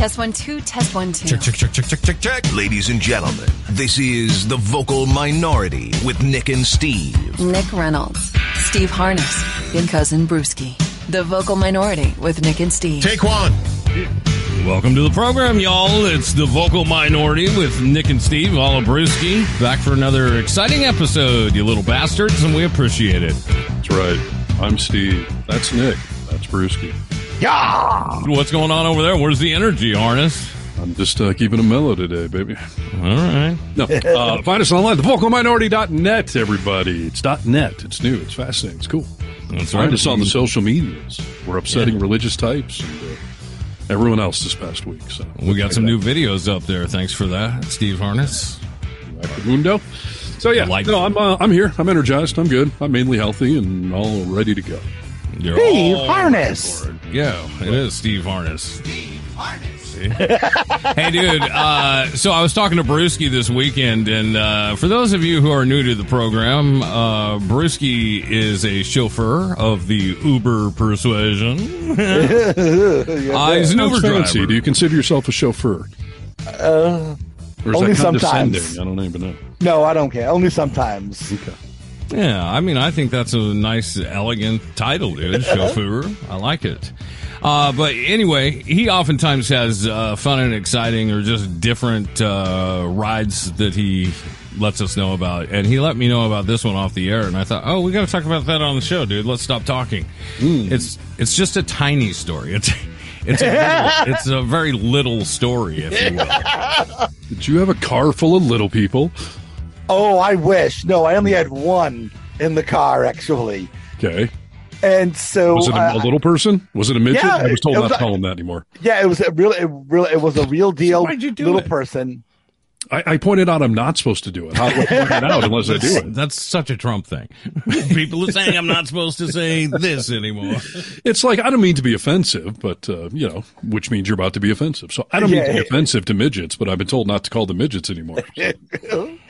Test one, two, test one, two. Check, check, check, check, check, check, check. Ladies and gentlemen, this is The Vocal Minority with Nick and Steve. Nick Reynolds, Steve Harness, and cousin Brewski. The vocal minority with Nick and Steve. Take one. Welcome to the program, y'all. It's the vocal minority with Nick and Steve Olabrewski. Back for another exciting episode, you little bastards, and we appreciate it. That's right. I'm Steve. That's Nick. That's Brewski. What's going on over there? Where's the energy, Harness? I'm just uh, keeping it mellow today, baby. All right. No, uh, find us online, thevocalminority.net, everybody. It's .net. It's new. It's fascinating. It's cool. That's Find right. us on the social medias. We're upsetting religious types and uh, everyone else this past week. So We got some new videos up there. Thanks for that, Steve Harness. Mundo. So yeah, Like- no, I'm uh, I'm here. I'm energized. I'm good. I'm mainly healthy and all ready to go. You're Steve all Harness. Yeah, it is Steve Harness. Steve Harness. hey, dude. Uh, so I was talking to Brewski this weekend, and uh, for those of you who are new to the program, uh, Brewski is a chauffeur of the Uber Persuasion. uh, he's an Uber fancy. driver. Do you consider yourself a chauffeur? Uh, Or is Only that sometimes. I don't even know. no, I don't care. Only sometimes. Okay. Yeah, I mean, I think that's a nice, elegant title, dude. Chauffeur. I like it. Uh, but anyway, he oftentimes has uh, fun and exciting or just different uh, rides that he lets us know about. And he let me know about this one off the air, and I thought, oh, we got to talk about that on the show, dude. Let's stop talking. It's it's just a tiny story. It's it's a little, it's a very little story, if you will. Did you have a car full of little people? Oh, I wish. No, I only had one in the car actually, Okay. and so Was it a, uh, a little person? Was it a midget? Yeah, I was told it not was to call him that anymore. yeah, it was a real, it real, it was a real deal. why'd you do little it? person. I, I pointed out I'm not supposed to do it. How do I point it out unless I do it? That's such a Trump thing. People are saying I'm not supposed to say this anymore. It's like I don't mean to be offensive, but uh, you know, which means you're about to be offensive. So I don't mean to be Yeah. offensive to midgets, but I've been told not to call them midgets anymore. So,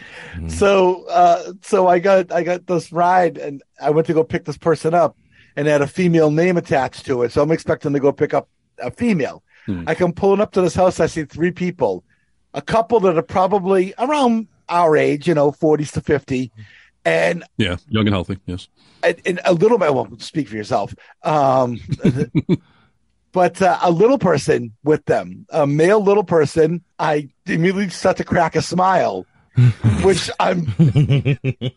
uh, so I got, I got this ride, and I went to go pick this person up, and it had a female name attached to it. So I'm expecting to go pick up a female. I come pulling up to this house. I see three people, a couple that are probably around our age, you know, 40s to 50, and Yeah, young and healthy. Yes. and, and a little bit. Well, speak for yourself. Um, but uh, a little person with them, a male little person. I immediately start to crack a smile, which I'm,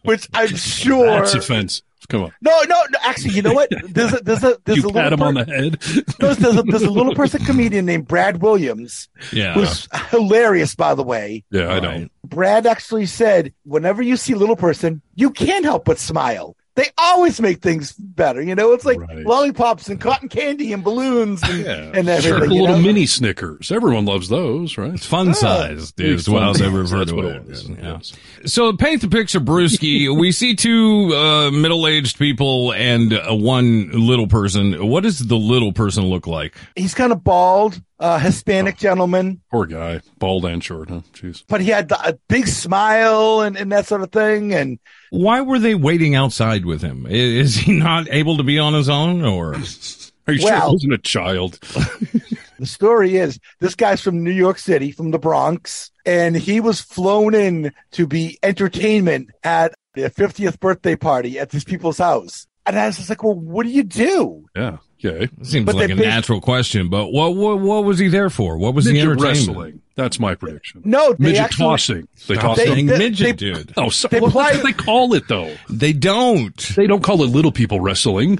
which I'm sure. That's offensive. Come on. no, no, no. Actually, you know what? There's a there's a there's You a pat him little on the head. there's, there's, a, there's a little person comedian named Brad Williams, Yeah. who's hilarious, by the way. Yeah, I know. Brad actually said, whenever you see little person, you can't help but smile. They always make things better. You know, it's like Right. lollipops and cotton candy and balloons and, Yeah. and everything. Sure, you little know? mini Snickers. Everyone loves those, right? It's fun size is what I was ever referred That's to what it. it. Yeah. So paint the picture, Brewski. we see two uh, middle-aged people and uh, one little person. What does the little person look like? He's kind of bald, uh, Hispanic gentleman, Poor guy, bald and short, huh? Jeez. but he had a big smile and, and that sort of thing. And Why were they waiting outside with him? Is he not able to be on his own, or Are you sure Well- it wasn't a child? the story is this guy's from New York City, from the Bronx, and he was flown in to be entertainment at the 50th birthday party at these people's house. And I was just like, well, what do you do? Yeah. Okay. seems But like a bas- natural question? But what what what was he there for? What was the Midget entertainment? wrestling. That's my prediction. No, they Midget actually, tossing. They Stop toss They- them. they- midget, they- dude. Oh, so, they what, play- do they call it though? They don't. They don't call it little people wrestling.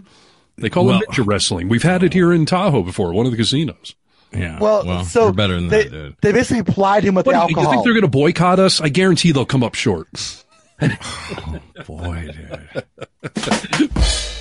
They call Well- it midget wrestling. We've had it here in Tahoe before, one of the casinos. Yeah. Well, so better than they, that, dude. they basically plied him with What, do you- alcohol. you think they're going to boycott us? I guarantee they'll come up short. Boy, dude.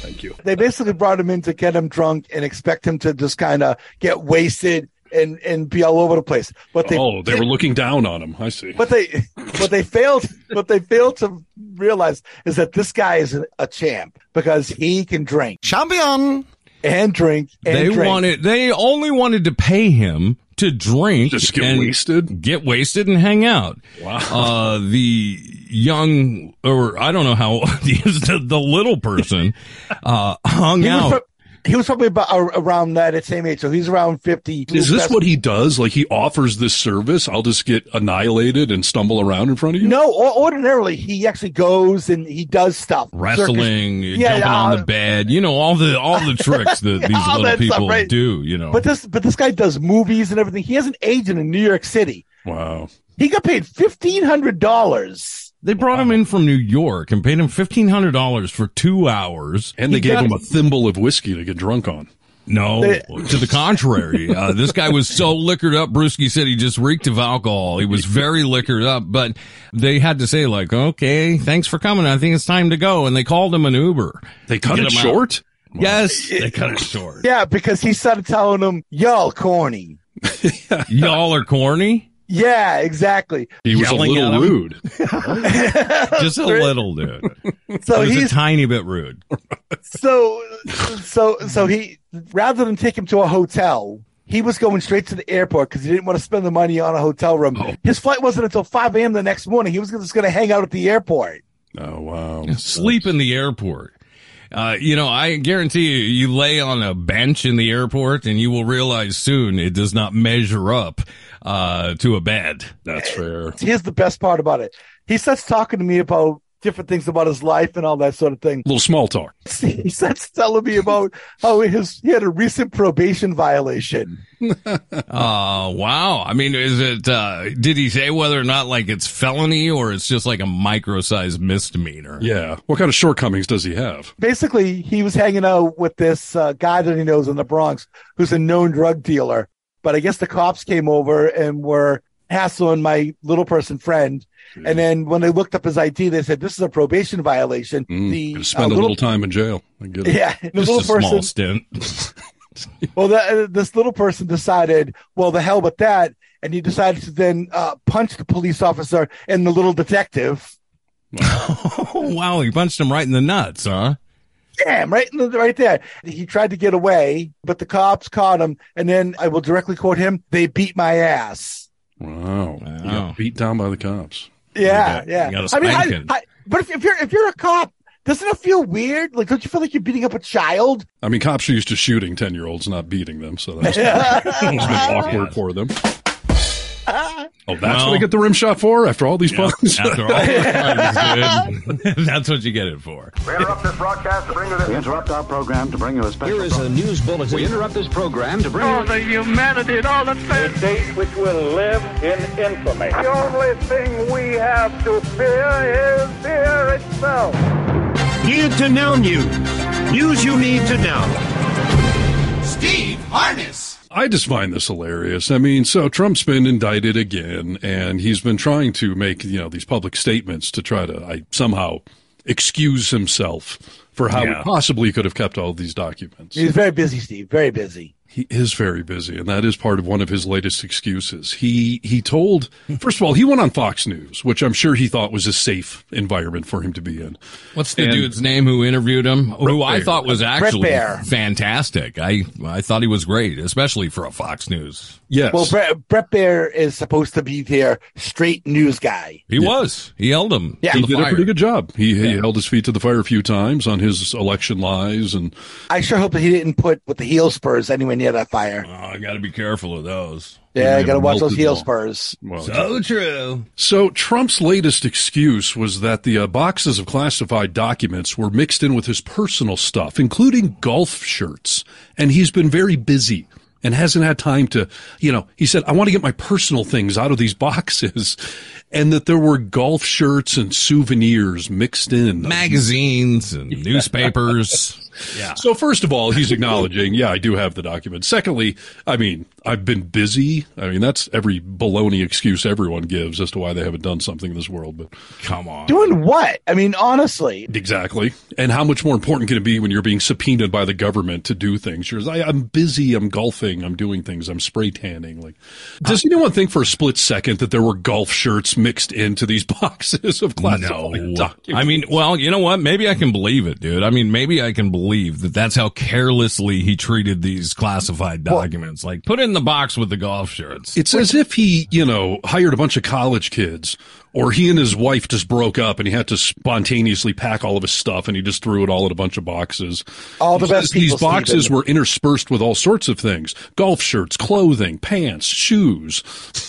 Thank you. they basically brought him in to get him drunk and expect him to just kind of get wasted and and be all over the place. But they oh, they were looking down on him. I see. But they what they failed what they failed to realize is that this guy is a, a champ because he can drink Champion. and drink and They drink. wanted. They only wanted to pay him to drink, Just get and wasted? get wasted, and hang out. Wow. Uh, the young, or I don't know how old he is, the, the little person, uh, hung He was out. pro- He was probably about ar- around that same age, so he's around fifty. Is this what he does? Like he offers this service? I'll just get annihilated and stumble around in front of you? No, o- ordinarily he actually goes and he does stuff. Wrestling, Circus- jumping on uh, the bed, you know, all the all the tricks that these all little that stuff, people right? do, you know. But this, but this guy does movies and everything. He has an agent in New York City. Wow. He got paid fifteen hundred dollars. They brought him in from New York and paid him fifteen hundred dollars for two hours. And they He gave got- him a thimble of whiskey to get drunk on. No, They- to the contrary. Uh, this guy was so liquored up. Brewski said he just reeked of alcohol. He was very liquored up, but they had to say like, okay, thanks for coming. I think it's time to go. And they called him an Uber. They cut it him out. short? Yes, they cut it short. Yeah, because he started telling them, "Y'all corny." Y'all are corny. Yeah, exactly. He was a little rude. Just a little, dude. So It was a tiny bit rude. so so so he rather than take him to a hotel, he was going straight to the airport because he didn't want to spend the money on a hotel room. Oh. His flight wasn't until five a.m. the next morning. He was just going to hang out at the airport. Oh, wow. Sleep in the airport. Uh, you know, I guarantee you, you lay on a bench in the airport and you will realize soon it does not measure up, uh, to a bed. That's fair. Here's the best part about it. He starts talking to me about different things about his life and all that sort of thing. A little small talk. He starts telling me about how his he had a recent probation violation. Uh, wow. I mean, is it, uh, did he say whether or not like it's felony or it's just like a micro-sized misdemeanor? Yeah. What kind of shortcomings does he have? Basically, he was hanging out with this uh, guy that he knows in the Bronx who's a known drug dealer. But I guess the cops came over and were hassling my little person friend. And then when they looked up his ID, they said, this is a probation violation. Mm, the spend uh, a little, little time in jail. I get it. yeah, the Just little a small person, stint. well, the, this little person decided, well, the hell with that. And he decided to then uh, punch the police officer and the little detective. oh, wow. He punched him right in the nuts, huh? Damn, right, in the, right there. He tried to get away, but the cops caught him. And then I will directly quote him: "They beat my ass." Wow. You got beat down by the cops. Yeah, got- yeah. you got a I mean, I, spanking. I, but if, if you're if you're a cop, doesn't it feel weird? Like, don't you feel like you're beating up a child? I mean, cops are used to shooting 10 year olds, not beating them. So that's it's been awkward for them. Oh, that's Well- what I get the rim shot for after all these puns? After all the. That's what you get it for. We interrupt this broadcast to bring you this. We interrupt our program to bring you a special. Here is a news bulletin. We interrupt this program to bring you. the humanity and all the A date which will live in infamy. The only thing we have to fear is fear itself. Need to know news. News you need to know. Steve Harness. I just find this hilarious. I mean, so Trump's been indicted again, and he's been trying to make you know these public statements to try to I, somehow excuse himself for how Yeah. he possibly could have kept all these documents. He's very busy, Steve. Very busy. He is very busy, and that is part of one of his latest excuses. He he told first of all he went on Fox News, which I'm sure he thought was a safe environment for him to be in. What's the And- dude's name who interviewed him? who I thought was actually fantastic. I I thought he was great, especially for a Fox News. Yes, Well, Brett, Bret Baier is supposed to be their straight news guy. He was. He held him. Yeah. to he the did a pretty good job. He, he held his feet to the fire a few times on his election lies, and I sure hope that he didn't put with the heel spurs anywhere near that fire. Oh, I got to be careful of those. Yeah, I got to watch those heel spurs. well, So true. So Trump's latest excuse was that the uh, boxes of classified documents were mixed in with his personal stuff, including golf shirts, and he's been very busy and hasn't had time to, you know, he said, I want to get my personal things out of these boxes. And that there were golf shirts and souvenirs mixed in. Magazines and newspapers. Yeah. So first of all, he's acknowledging, yeah, I do have the document. Secondly, I mean, I've been busy. I mean, that's every baloney excuse everyone gives as to why they haven't done something in this world, but Come on. Doing what? I mean, honestly, exactly. And how much more important can it be when you're being subpoenaed by the government to do things? You're, I, I'm busy. I'm golfing. I'm doing things. I'm spray tanning. Like, does uh, anyone think for a split second that there were golf shirts mixed into these boxes of classified No. documents? I mean, well, you know what? Maybe I can believe it, dude. I mean, maybe I can believe believe that that's how carelessly he treated these classified documents. like, put it in the box with the golf shirts. It's as if he, you know, hired a bunch of college kids or he and his wife just broke up and he had to spontaneously pack all of his stuff and he just threw it all in a bunch of boxes. All the best These boxes Steven. were interspersed with all sorts of things. Golf shirts, clothing, pants, shoes.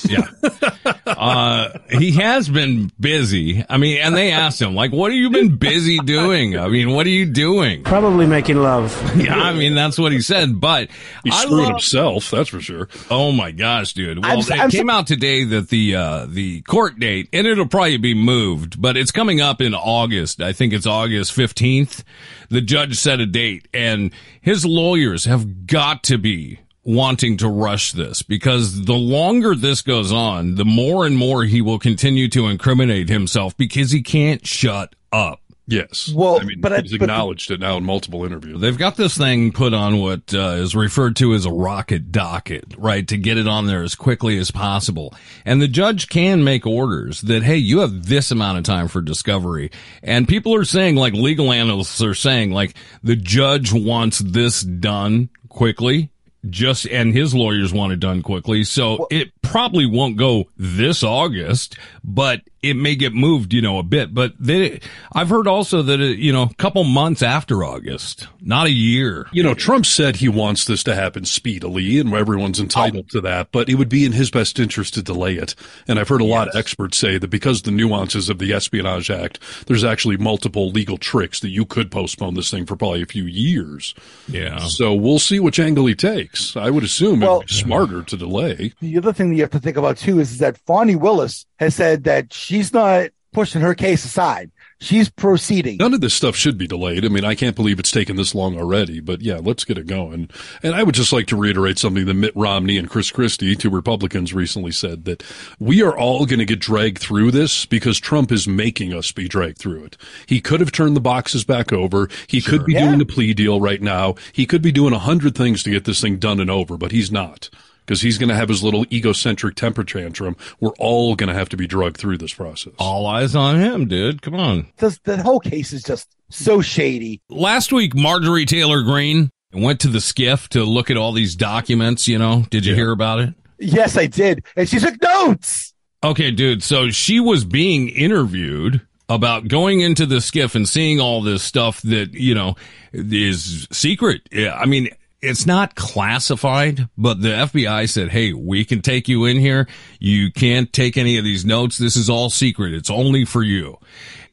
Yeah. uh, he has been busy. I mean, and they asked him, like, what have you been busy doing? I mean, what are you doing? Probably making love. Yeah, I mean, that's what he said, but He I screwed love- himself, that's for sure. Oh my gosh, dude. Well, I'm- it I'm- came out today that the, uh, the court date, and it'll probably be moved, but it's coming up in August. I think it's August 15th. The judge set a date and his lawyers have got to be wanting to rush this because the longer this goes on, the more and more he will continue to incriminate himself because he can't shut up. Yes. Well, I mean, but I- he's but- acknowledged it now in multiple interviews. They've got this thing put on what uh, is referred to as a rocket docket, right? To get it on there as quickly as possible. And the judge can make orders that, hey, you have this amount of time for discovery. And people are saying, like legal analysts are saying, like the judge wants this done quickly. Just, and his lawyers want it done quickly. So it probably won't go this August, but it may get moved, you know, a bit. But they, I've heard also that, it, you know, a couple months after August, not a year. You know, Trump said he wants this to happen speedily, and everyone's entitled to that, but it would be in his best interest to delay it. And I've heard a lot of experts say that because the nuances of the Espionage Act, there's actually multiple legal tricks that you could postpone this thing for probably a few years. Yeah. So we'll see which angle he takes. I would assume Well- it's smarter to delay. The other thing that you have to think about too is, is that Fani Willis has said that she's not pushing her case aside. She's proceeding. None of this stuff should be delayed. I mean, I can't believe it's taken this long already, but yeah, let's get it going. And I would just like to reiterate something that Mitt Romney and Chris Christie, two Republicans, recently said that we are all going to get dragged through this because Trump is making us be dragged through it. He could have turned the boxes back over. He could be Yeah. doing a plea deal right now. He could be doing a hundred things to get this thing done and over, but he's not. Because he's going to have his little egocentric temper tantrum. We're all going to have to be drugged through this process. All eyes on him, dude. Come on. This, the whole case is just so shady. Last week, Marjorie Taylor Greene went to the SCIF to look at all these documents, you know. Did you hear about it? Yes, I did. And she took notes. Okay, dude. So she was being interviewed about going into the SCIF and seeing all this stuff that, you know, is secret. Yeah, I mean, it's not classified, but the FBI said, Hey, we can take you in here. You can't take any of these notes. This is all secret. It's only for you.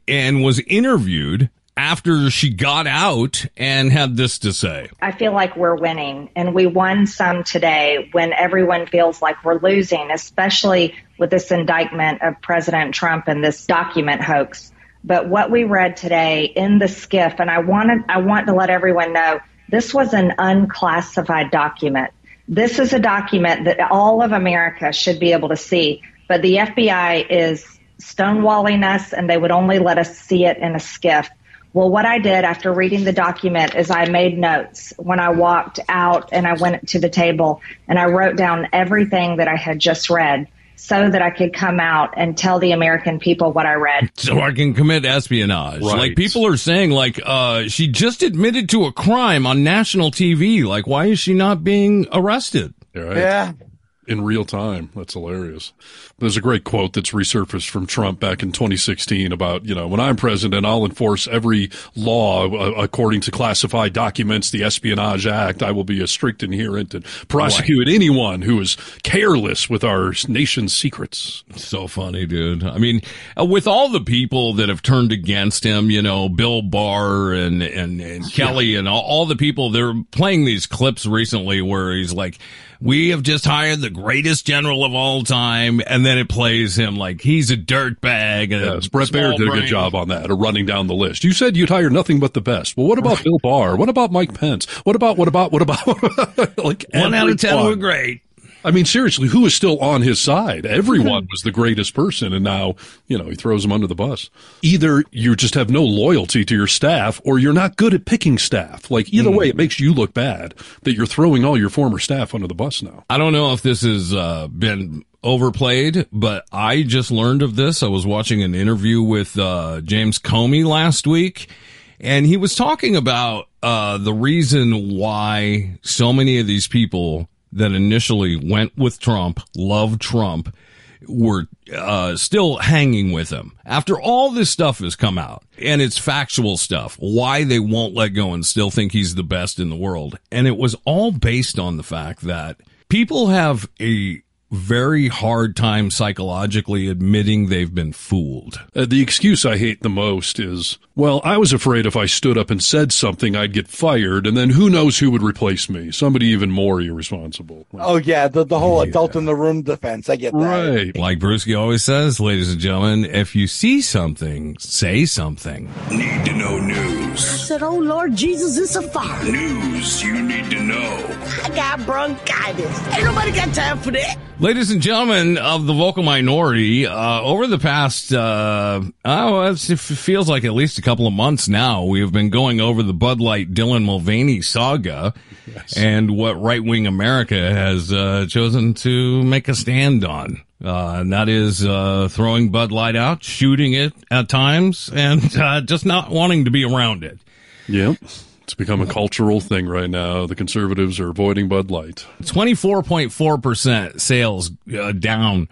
And was interviewed after she got out and had this to say. I feel like we're winning, and we won some today when everyone feels like we're losing, especially with this indictment of President Trump and this document hoax. But what we read today in the SCIF, and I wanted, I want to let everyone know this was an unclassified document. This is a document that all of America should be able to see, but the FBI is stonewalling us and they would only let us see it in a SCIF. Well, what I did after reading the document is I made notes when I walked out and I went to the table and I wrote down everything that I had just read so that I could come out and tell the American people what I read. so I can commit espionage. Right. Like people are saying, like uh, she just admitted to a crime on national TV. Like, why is she not being arrested? Right? Yeah. In real time. That's hilarious. There's a great quote that's resurfaced from Trump back in 2016 about, you know, when I'm president, I'll enforce every law uh, according to classified documents, the Espionage Act. I will be a strict adherent and prosecute anyone who is careless with our nation's secrets. So funny, dude. I mean, uh, with all the people that have turned against him, you know, Bill Barr and and, and Kelly and all, all the people, they're playing these clips recently where he's like, "We have just hired the greatest general of all time," and then it plays him like he's a dirtbag. Yes, Bret Baier did a good job on that, of running down the list. You said you'd hire nothing but the best. Well, what about Bill Barr? What about Mike Pence? What about, what about, what about, like One out of ten everyone. were great. I mean, seriously, who is still on his side? Everyone was the greatest person, and now, you know, he throws them under the bus. Either you just have no loyalty to your staff, or you're not good at picking staff. Like, either way, it makes you look bad that you're throwing all your former staff under the bus now. I don't know if this has uh, been overplayed, but I just learned of this. I was watching an interview with uh, James Comey last week, And he was talking about uh, the reason why so many of these people that initially went with Trump, loved Trump, were uh, still hanging with him. After all this stuff has come out and it's factual stuff why they won't let go and still think he's the best in the world. And it was all based on the fact that people have a very hard time psychologically admitting they've been fooled. Uh, the excuse I hate the most is, well, I was afraid if I stood up and said something, I'd get fired, and then who knows who would replace me? Somebody even more irresponsible. Oh yeah, the the whole adult in the room defense. I get that. Right. Like Brewski always says, ladies and gentlemen, if you see something, say something. Need to know news. Said, Oh Lord Jesus, it's a fire. News you need to know. I got bronchitis. Ain't nobody got time for that. Ladies and gentlemen of the vocal minority, uh, over the past, uh, oh, it's- it feels like at least a couple of months now, we have been going over the Bud Light Dylan Mulvaney saga and what right wing America has, uh, chosen to make a stand on. Uh, and that is, uh, throwing Bud Light out, shooting it at times, and, uh, just not wanting to be around it. Yep. It's become a cultural thing right now. The conservatives are avoiding Bud Light. 24.4% sales uh, down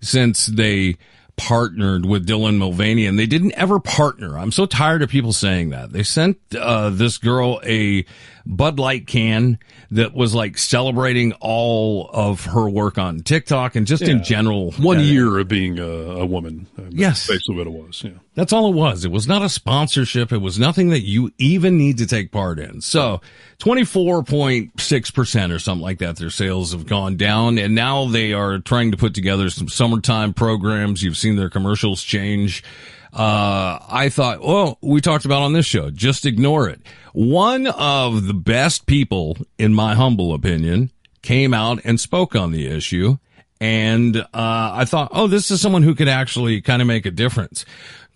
since they partnered with Dylan Mulvaney and they didn't ever partner. I'm so tired of people saying that. They sent uh, this girl a Bud Light can that was like celebrating all of her work on TikTok and just in general. One year of being a, a woman. That's Yes. Basically what it was. Yeah. That's all it was. It was not a sponsorship. It was nothing that you even need to take part in. So 24.6% or something like that, their sales have gone down. And now they are trying to put together some summertime programs. You've seen their commercials change. Uh, I thought, well, we talked about on this show, just ignore it. One of the best people, in my humble opinion, came out and spoke on the issue. And, uh, I thought, oh, this is someone who could actually kind of make a difference.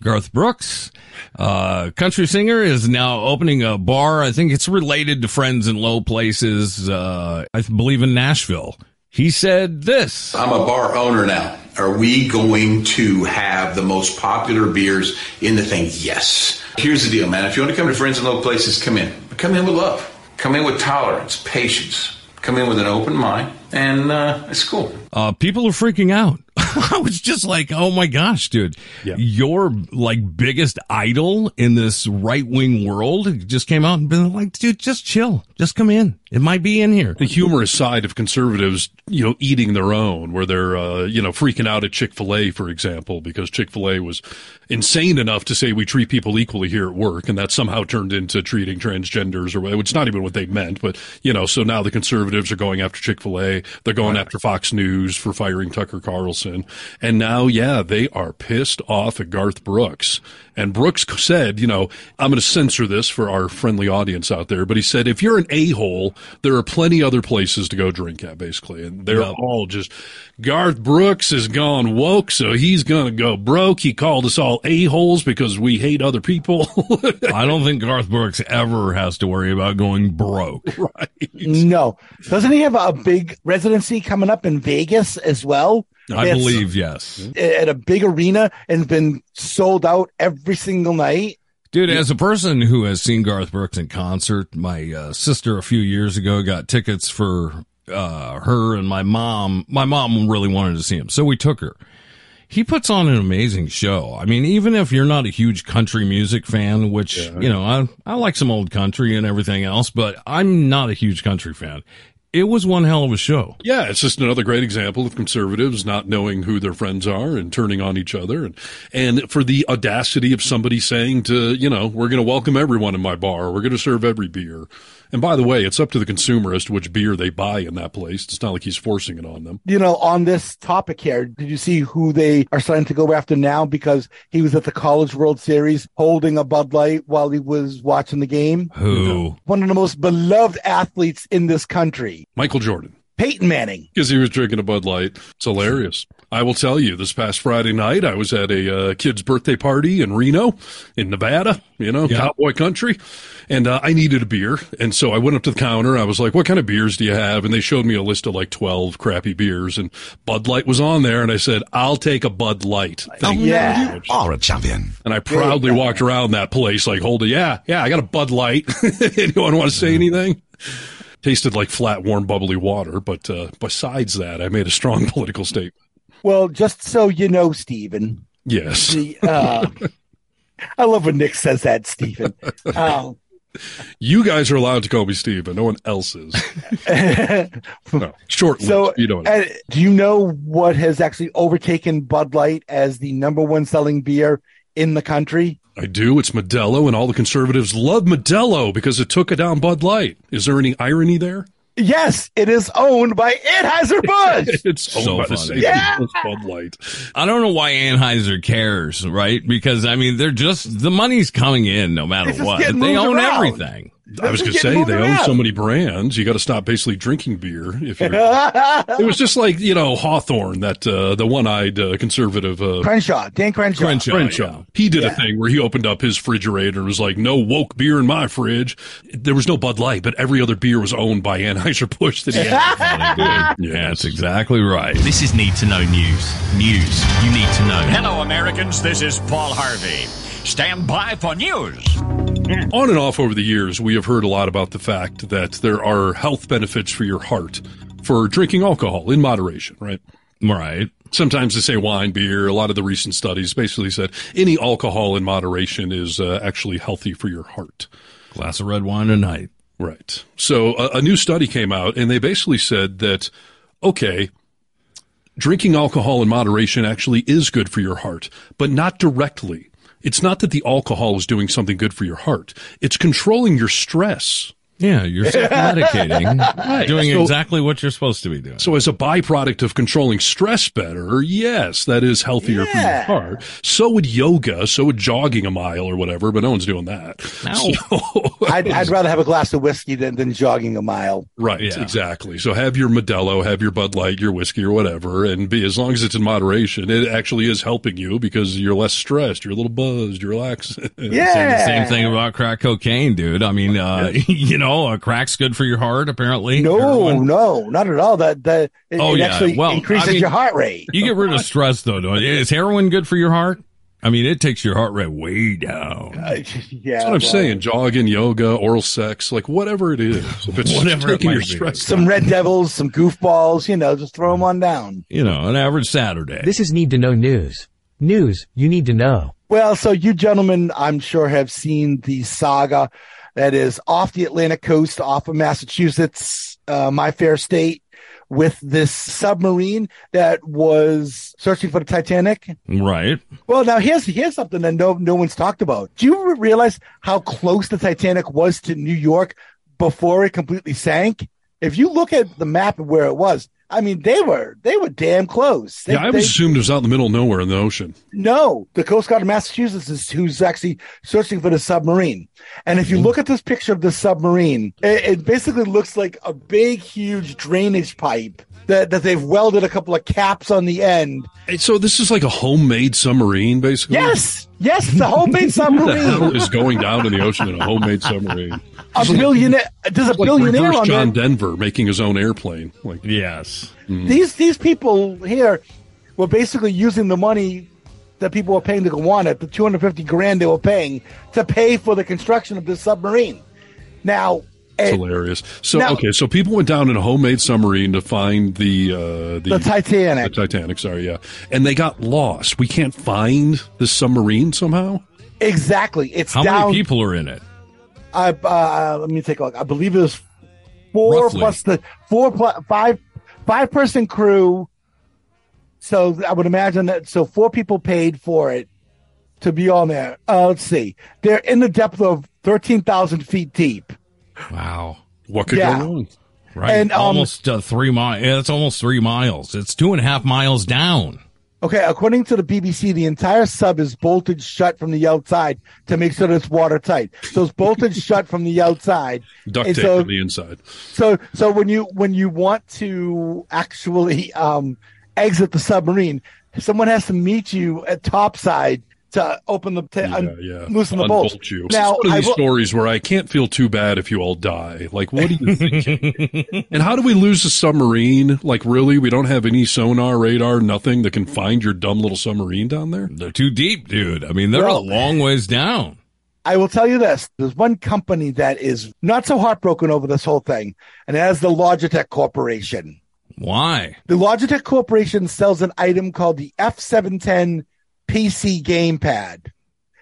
Garth Brooks, uh, country singer is now opening a bar. I think it's related to Friends in Low Places, uh, I believe in Nashville. He said this. I'm a bar owner now. Are we going to have the most popular beers in the thing? Yes. Here's the deal, man. If you want to come to Friends in Low Places, come in. Come in with love. Come in with tolerance, patience. Come in with an open mind, and uh, it's cool. Uh, people are freaking out. I was just like, oh my gosh, dude, your like biggest idol in this right wing world just came out and been like, dude, just chill. Just come in. It might be in here. The humorous side of conservatives, you know, eating their own, where they're, uh, you know, freaking out at Chick fil A, for example, because Chick fil A was insane enough to say we treat people equally here at work. And that somehow turned into treating transgenders or it's not even what they meant. But, you know, so now the conservatives are going after Chick fil A. They're going after Fox News for firing Tucker Carlson. And now, yeah, they are pissed off at Garth Brooks. And Brooks said, you know, I'm going to censor this for our friendly audience out there, but he said, if you're an a-hole, there are plenty other places to go drink at, basically. And they're Yep. all just, Garth Brooks has gone woke, so he's going to go broke. He called us all a-holes because we hate other people. I don't think Garth Brooks ever has to worry about going broke. No, doesn't he have a big residency coming up in Vegas as well? I believe yes. at a big arena and been sold out every single night. Dude, as a person who has seen Garth Brooks in concert, my uh, sister a few years ago got tickets for uh, her and my mom. My mom really wanted to see him, so we took her. He puts on an amazing show. I mean, even if you're not a huge country music fan, which, you know, I, I like some old country and everything else, but I'm not a huge country fan. It was one hell of a show. Yeah, it's just another great example of conservatives not knowing who their friends are and turning on each other. And, and for the audacity of somebody saying to, you know, we're going to welcome everyone in my bar. We're going to serve every beer. And by the way, it's up to the consumer as to which beer they buy in that place. It's not like he's forcing it on them. You know, on this topic here, did you see who they are starting to go after now because he was at the College World Series holding a Bud Light while he was watching the game? Who? One of the most beloved athletes in this country, Michael Jordan. Peyton Manning. Because he was drinking a Bud Light. It's hilarious. I will tell you, this past Friday night, I was at a uh, kid's birthday party in Reno, in Nevada, you know, Yeah. cowboy country. And uh, I needed a beer. And so I went up to the counter. I was like, what kind of beers do you have? And they showed me a list of like 12 crappy beers. And Bud Light was on there. And I said, I'll take a Bud Light. Thank you yeah. very much. Are a champion. And I proudly walked around that place like holding, yeah, yeah, I got a Bud Light. Anyone want to say anything? Tasted like flat, warm, bubbly water. But uh, besides that, I made a strong political statement. Well, just so you know, Stephen, Yes. the uh, I love when Nick says that, Stephen. Um, You guys are allowed to call me but no one else is. No, short so. You know. uh, do you know what has actually overtaken Bud Light as the number one selling beer in the country? I do. It's Modelo, and all the conservatives love Modelo because it took it down Bud Light. Is there any irony there? Yes, it is owned by Anheuser-Busch. it's owned So by the funny. same Yeah. Bud Light. I don't know why Anheuser cares, right? Because I mean, they're just the money's coming in no matter what. They own around. everything. I was going to say they moved own so many brands. You got to stop basically drinking beer. If you're, it was just like you know Hawthorne, that uh, the one-eyed uh, conservative uh, Crenshaw, Dan Crenshaw. Crenshaw. Crenshaw. yeah. He did Yeah. a thing where he opened up his refrigerator and was like, "No woke beer in my fridge." There was no Bud Light, but every other beer was owned by Anheuser Busch that he had. Yeah, that's exactly right. This is Need to Know News. News you need to know. Hello, Americans. This is Paul Harvey. Stand by for news. On and off over the years, we have heard a lot about the fact that there are health benefits for your heart for drinking alcohol in moderation, right? Right. Sometimes they say wine, beer. A lot of the recent studies basically said any alcohol in moderation is uh, actually healthy for your heart. Glass of red wine a night. Right. So a, a new study came out and they basically said that, okay, drinking alcohol in moderation actually is good for your heart, but not directly. It's not that the alcohol is doing something good for your heart. It's controlling your stress. Yeah, you're self-medicating, doing So- exactly what you're supposed to be doing. So as a byproduct of controlling stress better, yes, that is healthier for your heart. So would yoga, so would jogging a mile or whatever, but no one's doing that. So- I'd, I'd rather have a glass of whiskey than, than jogging a mile. Right, Yeah. exactly. So have your Modelo, have your Bud Light, your whiskey or whatever, and be as long as it's in moderation, it actually is helping you because you're less stressed, you're a little buzzed, you're relaxed. Yeah. Saying the same thing about crack cocaine, dude. I mean, uh, you know, uh, crack's good for your heart, apparently. No, Heroin. no, not at all. That that it, Oh, it yeah. actually Well, increases I mean- your heart rate. You get rid of stress, though, don't you? Is heroin good for your heart? I mean, it takes your heart rate way down. Uh, yeah, That's what I'm well, saying. Jogging, yoga, oral sex, like whatever it is. If it's Whatever it taking might your be. stress Some red devils, some goofballs, you know, just throw them on down. You know, an average Saturday. This is Need to Know News. News you need to know. Well, so you gentlemen, I'm sure, have seen the saga that is off the Atlantic coast, off of Massachusetts, uh, my fair state, with this submarine that was searching for the Titanic. right. Well, now here's here's something that no no one's talked about. Do you realize how close the Titanic was to New York before it completely sank? If you look at the map of where it was, I mean, they were they were damn close. They, Yeah, I they- assumed it was out in the middle of nowhere in the ocean. no, the Coast Guard of Massachusetts is who's actually searching for the submarine. And if you mm-hmm. look at this picture of the submarine, it, it basically looks like a big, huge drainage pipe that, that they've welded a couple of caps on the end. Hey, So this is like a homemade submarine, basically. Yes, yes, the homemade What the hell submarine. is going down in the ocean in a homemade submarine? a billionaire. does a like billionaire reverse on John there. Denver making his own airplane. Like Yes. Mm. These these people here were basically using the money that people were paying to go on it, the 250 grand they were paying to pay for the construction of this submarine. Now, it's eh, hilarious. So Now- okay, so people went down in a homemade submarine to find the uh, the, the Titanic. the Titanic. Sorry, yeah, and they got lost. We can't find the submarine somehow. Exactly. It's How down. many people are in it? I uh, let me take a look. I believe it was four Roughly. plus the four plus five five person crew. So I would imagine that so four people paid for it to be on there. Uh, let's see. They're in the depth of thirteen thousand feet deep. Wow. What could Yeah. go wrong? Right. And, um, almost uh, three miles. Yeah, it's almost three miles. It's two and a half miles down. Okay, according to the BBC, the entire sub is bolted shut from the outside to make sure that it's watertight. So it's bolted shut from the outside. Duct tape so- on the inside. So so when you when you want to actually um exit the submarine, someone has to meet you at topside to open the to un- yeah. loosen the bolts. You. Now, one of I these will- stories where I can't feel too bad if you all die. Like, what are you thinking? and how do we lose a submarine? Like, really? We don't have any sonar, radar, nothing that can find your dumb little submarine down there? They're too deep, dude. I mean, they're Well- a long ways down. I will tell you this: there's one company that is not so heartbroken over this whole thing, and that is the Logitech Corporation. Why? The Logitech Corporation sells an item called the F710 PC gamepad.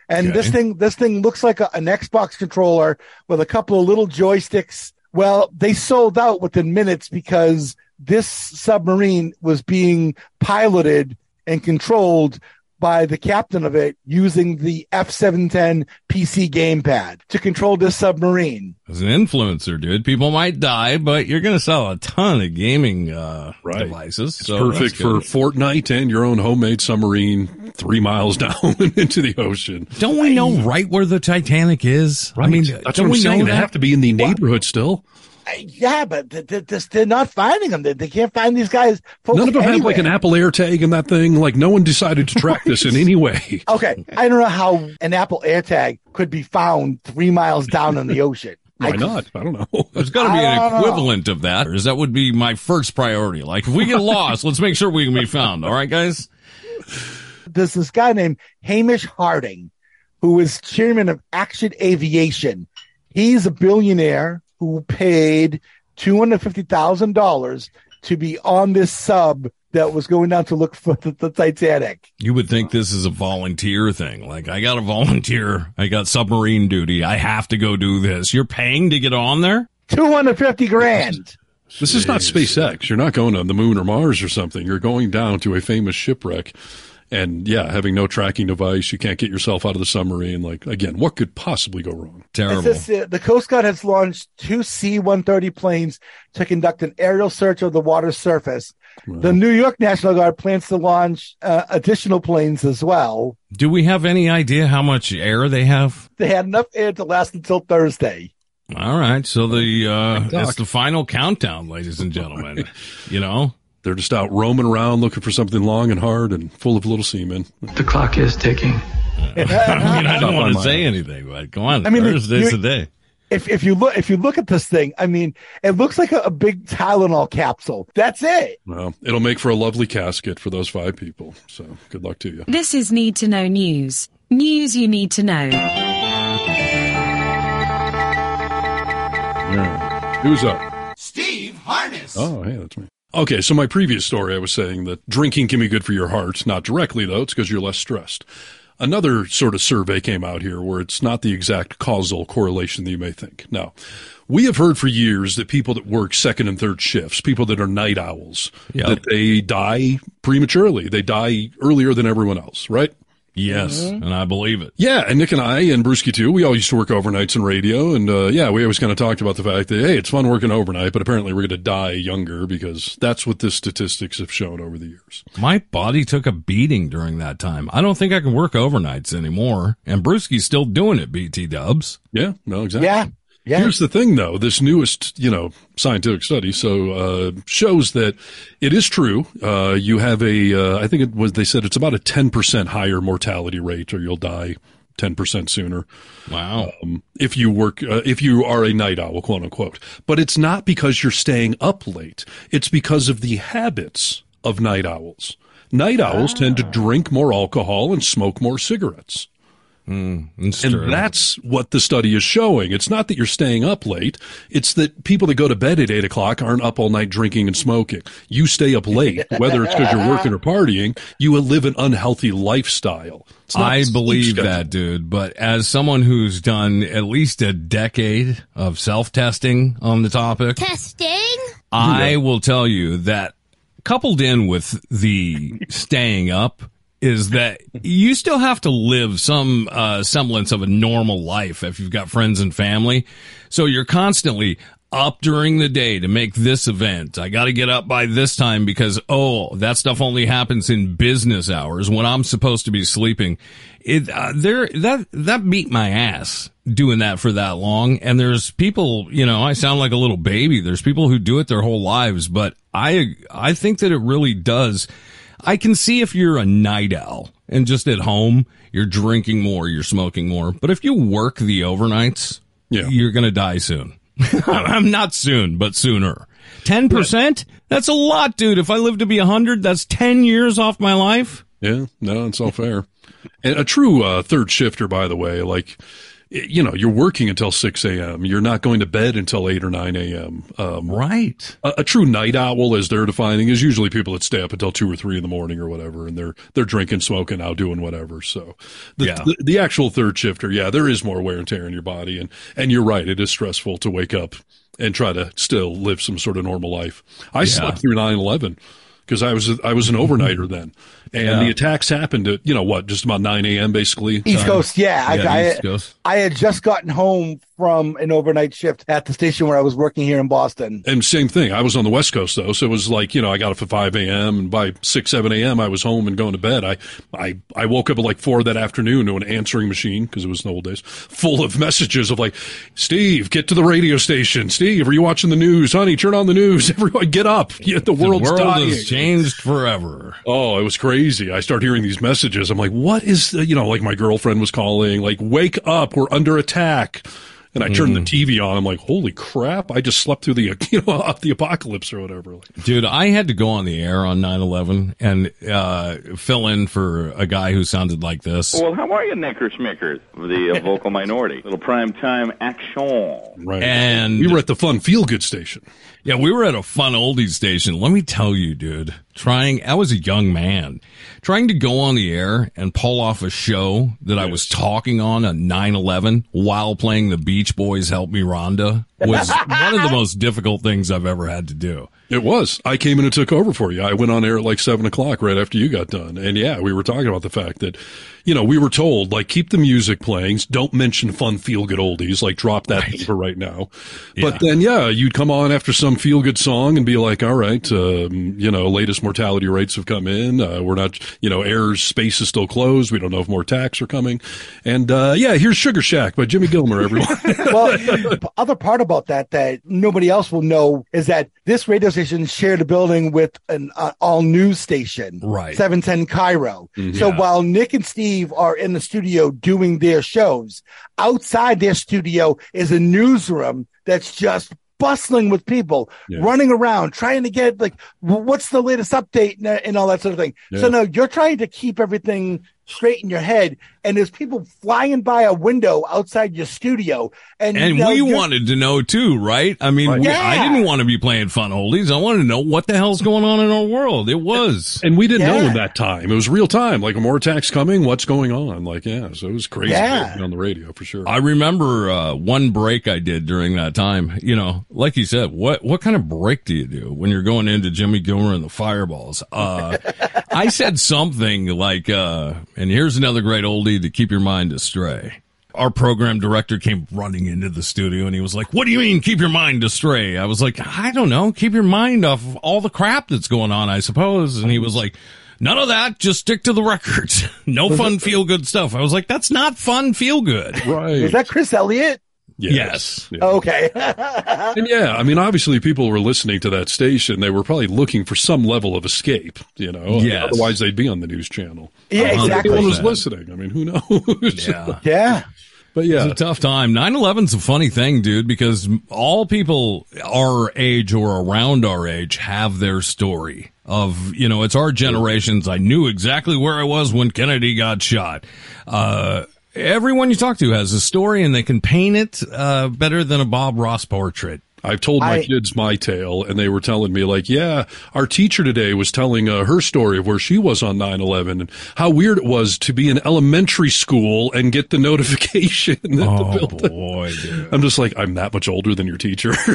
And this thing, this thing looks like a, an Xbox controller with a couple of little joysticks. Well, they sold out within minutes because this submarine was being piloted and controlled by the captain of it using the F710 PC gamepad to control this submarine. As an influencer, dude, people might die, but you're going to sell a ton of gaming uh, devices. It's so perfect for. Fortnite and your own homemade submarine three miles down into the ocean. Don't we know right where the Titanic is? Right. I mean, that's don't what I'm we saying. know They that? have to be in the neighborhood still. Uh, yeah, but th- th- this, they're not finding them. They, they can't find these guys. None of them have like an. Apple AirTag in that thing. Like no one decided to track this in any way. Okay, I don't know how an Apple AirTag could be found three miles down in the ocean. Why I- not? I don't know. There's got to be an don't know. equivalent of that, or that would be my first priority. Like, if we get lost, let's make sure we can be found. All right, guys? There's this guy named Hamish Harding, who is chairman of Action Aviation. He's a billionaire who paid two hundred fifty thousand dollars to be on this sub that was going down to look for the, the Titanic. You would think this is a volunteer thing. Like, I got a volunteer. I got submarine duty. I have to go do this. You're paying to get on there? Two hundred fifty grand. This is not SpaceX. You're not going to the moon or Mars or something. You're going down to a famous shipwreck. And yeah, having no tracking device, you can't get yourself out of the submarine. Like, again, what could possibly go wrong? Terrible. It uh, the Coast Guard has launched two C-130 planes to conduct an aerial search of the water's surface. The New York National Guard plans to launch uh, additional planes as well. Do we have any idea how much air they have? They had enough air to last until Thursday. All right. So the, uh, Doc. it's the final countdown, ladies and gentlemen. you know? They're just out roaming around looking for something long and hard and full of little semen. The clock is ticking. I mean, I don't want to say anything, but come on. I mean, Thursday's you're- the day. If if you look if you look at this thing, I mean, it looks like a, a big Tylenol capsule. That's it. Well, it'll make for a lovely casket for those five people. So good luck to you. This is Need to Know News. News you need to know. Who's up? Steve Harness. Oh, hey, that's me. Okay, so my previous story, I was saying that drinking can be good for your heart. Not directly, though. It's because you're less stressed. Another sort of survey came out here where it's not the exact causal correlation that you may think. Now, we have heard for years that people that work second and third shifts, people that are night owls, that they die prematurely. They die earlier than everyone else, right? Yes. And I believe it. Yeah, and Nick and I and Brewski too. We all used to work overnights in radio, and uh, yeah, we always kind of talked about the fact that hey, it's fun working overnight, but apparently we're going to die younger because that's what the statistics have shown over the years. My body took a beating during that time. I don't think I can work overnights anymore. And Brewski's still doing it, BT dubs. Yeah, no, exactly. Yeah. Yeah. Here's the thing, though. This newest, you know, scientific study so uh, shows that it is true. Uh, you have a, uh, I think it was. They said it's about a 10 percent higher mortality rate, or you'll die 10 percent sooner. Wow. Um, if you work, uh, if you are a night owl, quote unquote. But it's not because you're staying up late. It's because of the habits of night owls. Night owls tend to drink more alcohol and smoke more cigarettes. It's And that's what the study is showing. It's not that you're staying up late. It's that people that go to bed at eight o'clock aren't up all night drinking and smoking. You stay up late, whether it's because you're working or partying. You live an unhealthy lifestyle. I believe schedule. that, dude. But as someone who's done at least a decade of self testing on the topic, Testing? I will tell you that coupled in with the staying up is that you still have to live some uh, semblance of a normal life if you've got friends and family. So you're constantly up during the day to make this event. I got to get up by this time because, oh, that stuff only happens in business hours when I'm supposed to be sleeping. It, uh, there, that, that beat my ass doing that for that long. And there's people, you know, I sound like a little baby. There's people who do it their whole lives, but I, I think that it really does. I can see if you're a night owl and just at home, you're drinking more, you're smoking more. But if you work the overnights, Yeah. you're going to die soon. I'm not soon, but sooner. 10%? That's a lot, dude. If I live to be 100, that's 10 years off my life. Yeah, no, it's all fair. And a true uh, third shifter, by the way, like you know, you're working until six a.m. You're not going to bed until eight or nine a.m. Um, right. A, a true night owl, as they're defining, is usually people that stay up until two or three in the morning or whatever, and they're they're drinking, smoking, out doing whatever. So, the, Yeah. the, the actual third shifter, yeah, there is more wear and tear in your body, and and you're right, it is stressful to wake up and try to still live some sort of normal life. I slept through 9-11 because I was I was an overnighter then, and Yeah. the attacks happened at you know what just about nine a.m. basically East uh, Coast, yeah. I, Yeah, I, East Coast. I had just gotten home from an overnight shift at the station where I was working here in Boston. And same thing. I was on the West Coast though, so it was like you know I got up at five a.m. and by six seven a.m. I was home and going to bed. I I I woke up at like four that afternoon to an answering machine because it was in the old days, full of messages of like, Steve, get to the radio station. Steve, are you watching the news? Honey, turn on the news. Everyone, get up. Yeah, the world's the world dying. has changed forever. Oh, it was crazy. I start hearing these messages. I'm like, what is, the, you know, like my girlfriend was calling, like, wake up, we're under attack. And I turned the TV on. I'm like, holy crap. I just slept through the, you know, the apocalypse or whatever. Like, Dude, I had to go on the air on 9-11 and uh, fill in for a guy who sounded like this. Well, how are you, Knickers Schmickers, the uh, vocal minority? Little prime time action. right. And we were at the fun feel good station. Yeah, we were at a fun oldie station. Let me tell you, dude, trying, I was a young man, trying to go on the air and pull off a show that I was talking on at 9-11 while playing the Beach Boys Help Me Rhonda was one of the most difficult things I've ever had to do. It was. I came in and took over for you. I went on air at like seven o'clock right after you got done. And yeah, we were talking about the fact that, you know, we were told like keep the music playing. Don't mention fun feel good oldies. Like drop that paper right now. But then yeah, you'd come on after some feel good song and be like, all right, um, you know, latest mortality rates have come in. Uh, we're not, you know, air's space is still closed. We don't know if more attacks are coming. And uh, yeah, here's Sugar Shack by Jimmy Gilmer. Everyone. well, other part about that that nobody else will know is that this radio station shared a building with an uh, all news station, Right. 710 KIRO. Mhm. So Yeah. while Nick and Steve are in the studio doing their shows, outside their studio is a newsroom that's just bustling with people Yeah. running around trying to get like what's the latest update and, and all that sort of thing. Yeah. So no, you're trying to keep everything straight in your head and there's people flying by a window outside your studio and, And you know, we wanted to know too, right? I mean, we, I didn't want to be playing fun oldies. I wanted to know what the hell's going on in our world. It was. And we didn't know Yeah. in that time. It was real time. Like, are more attacks coming? What's going on? Like, yeah. So it was crazy Yeah. on the radio for sure. I remember uh, one break I did during that time. You know, like you said, what what kind of break do you do when you're going into Jimmy Gilmer and the Fireballs? Uh, I said something like, uh, "And here's another great oldie to keep your mind astray." Our program director came running into the studio and he was like, "What do you mean keep your mind astray?" I was like, "I don't know, keep your mind off of all the crap that's going on, I suppose." And he was like. None of that. Just stick to the records. No fun, feel good stuff. I was like, that's not fun, feel good. right. is that Chris Elliott? Yes. Yeah. Okay. And yeah, I mean, obviously people were listening to that station. They were probably looking for some level of escape, you know, Yes. otherwise they'd be on the news channel. yeah, exactly. Everyone was listening. I mean, who knows? Yeah. Yeah. but yeah, It's a tough time. 9-11's a funny thing, dude, because all people our age or around our age have their story of, you know, it's our generations. I knew exactly where I was when Kennedy got shot. Uh, everyone you talk to has a story and they can paint it, uh, better than a Bob Ross portrait. I've told my I- kids my tale, and they were telling me, like, yeah, our teacher today was telling uh, her story of where she was on 9 11 and how weird it was to be in elementary school and get the notification that the Oh building. boy, dude. I'm just like, I'm that much older than your teacher.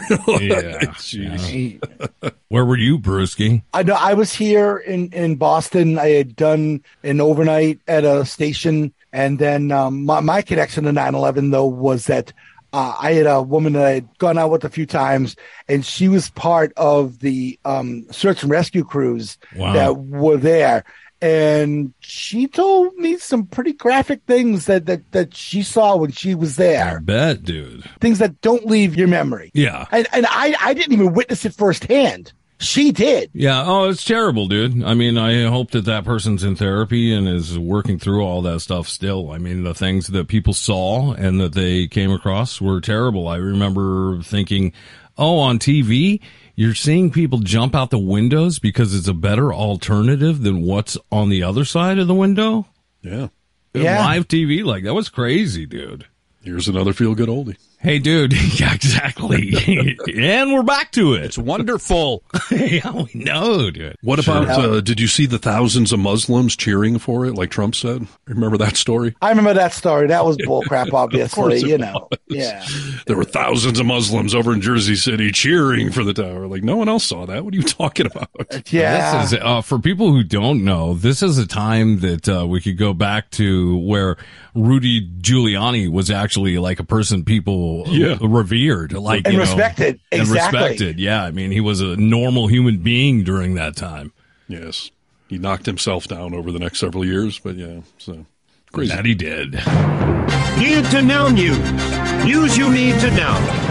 Yeah. Jeez. Where were you, Brewski? I know I was here in, in Boston. I had done an overnight at a station. And then um, my, my connection to 9 11, though, was that Uh, I had a woman that I had gone out with a few times, and she was part of the um, search and rescue crews Wow. that were there. And she told me some pretty graphic things that, that, that she saw when she was there. I Bet, dude. Things that don't leave your memory. Yeah. And, and I, I didn't even witness it firsthand. She did. Yeah. Oh, it's terrible, dude. I mean, I hope that that person's in therapy and is working through all that stuff still. I mean, the things that people saw and that they came across were terrible. I remember thinking, oh, on TV, you're seeing people jump out the windows because it's a better alternative than what's on the other side of the window. Yeah. Yeah. Live TV, like that was crazy, dude. Here's another feel good oldie. Hey, dude. Yeah, exactly. and we're back to it. It's wonderful. yeah, we know, dude. What about, uh, did you see the thousands of Muslims cheering for it, like Trump said? Remember that story? I remember that story. That was bullcrap, course obviously, it you know. was. Yeah. There were thousands of Muslims over in Jersey City cheering for the tower. Like, no one else saw that. What are you talking about? Yeah. This is, uh, for people who don't know, this is a time that, uh, we could go back to where Rudy Giuliani was actually like a person people Yeah. revered, like, And you know, respected. and Exactly. respected. Yeah. I mean, he was a normal human being during that time. Yes. He knocked himself down over the next several years, but yeah, so crazy. That he did. Need to know news. News you need to know.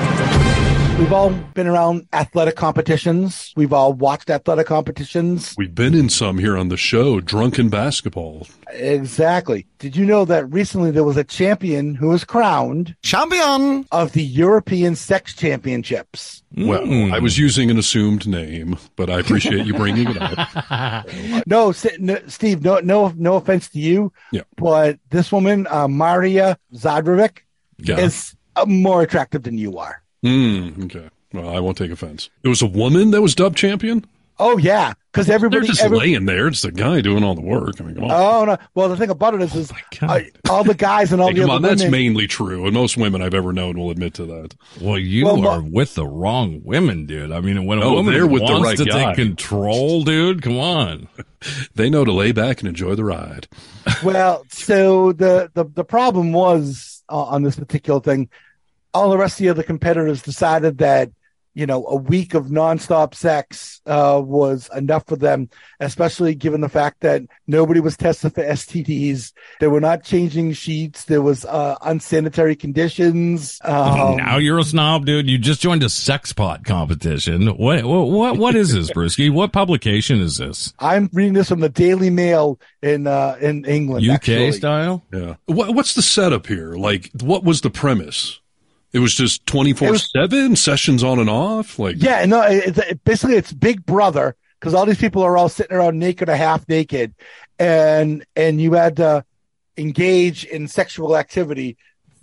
We've all been around athletic competitions. We've all watched athletic competitions. We've been in some here on the show, drunken basketball. Exactly. Did you know that recently there was a champion who was crowned Champion. of the European Sex Championships? Well, I was using an assumed name, but I appreciate you bringing it up. No, Steve. No, no, no offense to you, Yeah. but this woman, uh, Maria Zadrovic, Yeah. is uh, more attractive than you are. Mm, okay. Well, I won't take offense. It was a woman that was dubbed champion? Oh yeah, because everybody. They're just every- laying there. It's the guy doing all the work. I mean, come on. Oh no! Well, the thing about it is, is uh, all the guys and all Hey, the come other on, that's mainly true, and most women I've ever known will admit to that. Well, you Well, are Ma- with the wrong women, dude. I mean, when a Oh, woman they're with the wants right to guy. take control, dude, come on. They know to lay back and enjoy the ride. well, so the, the the problem was uh, on this particular thing. All the rest of the other competitors decided that you know a week of nonstop sex uh, was enough for them, especially given the fact that nobody was tested for STDs. They were not changing sheets. There was uh, unsanitary conditions. Um, now you're a snob, dude. You just joined a sex pot competition. What what what, what is this, Brewski? What publication is this? I'm reading this from the Daily Mail in uh, in England. UK actually. style? Yeah. What, what's the setup here? Like, what was the premise? It was just 24 7 sessions on and off? Like, Yeah, no, it, it, basically it's Big Brother because all these people are all sitting around naked or half naked, and and you had to engage in sexual activity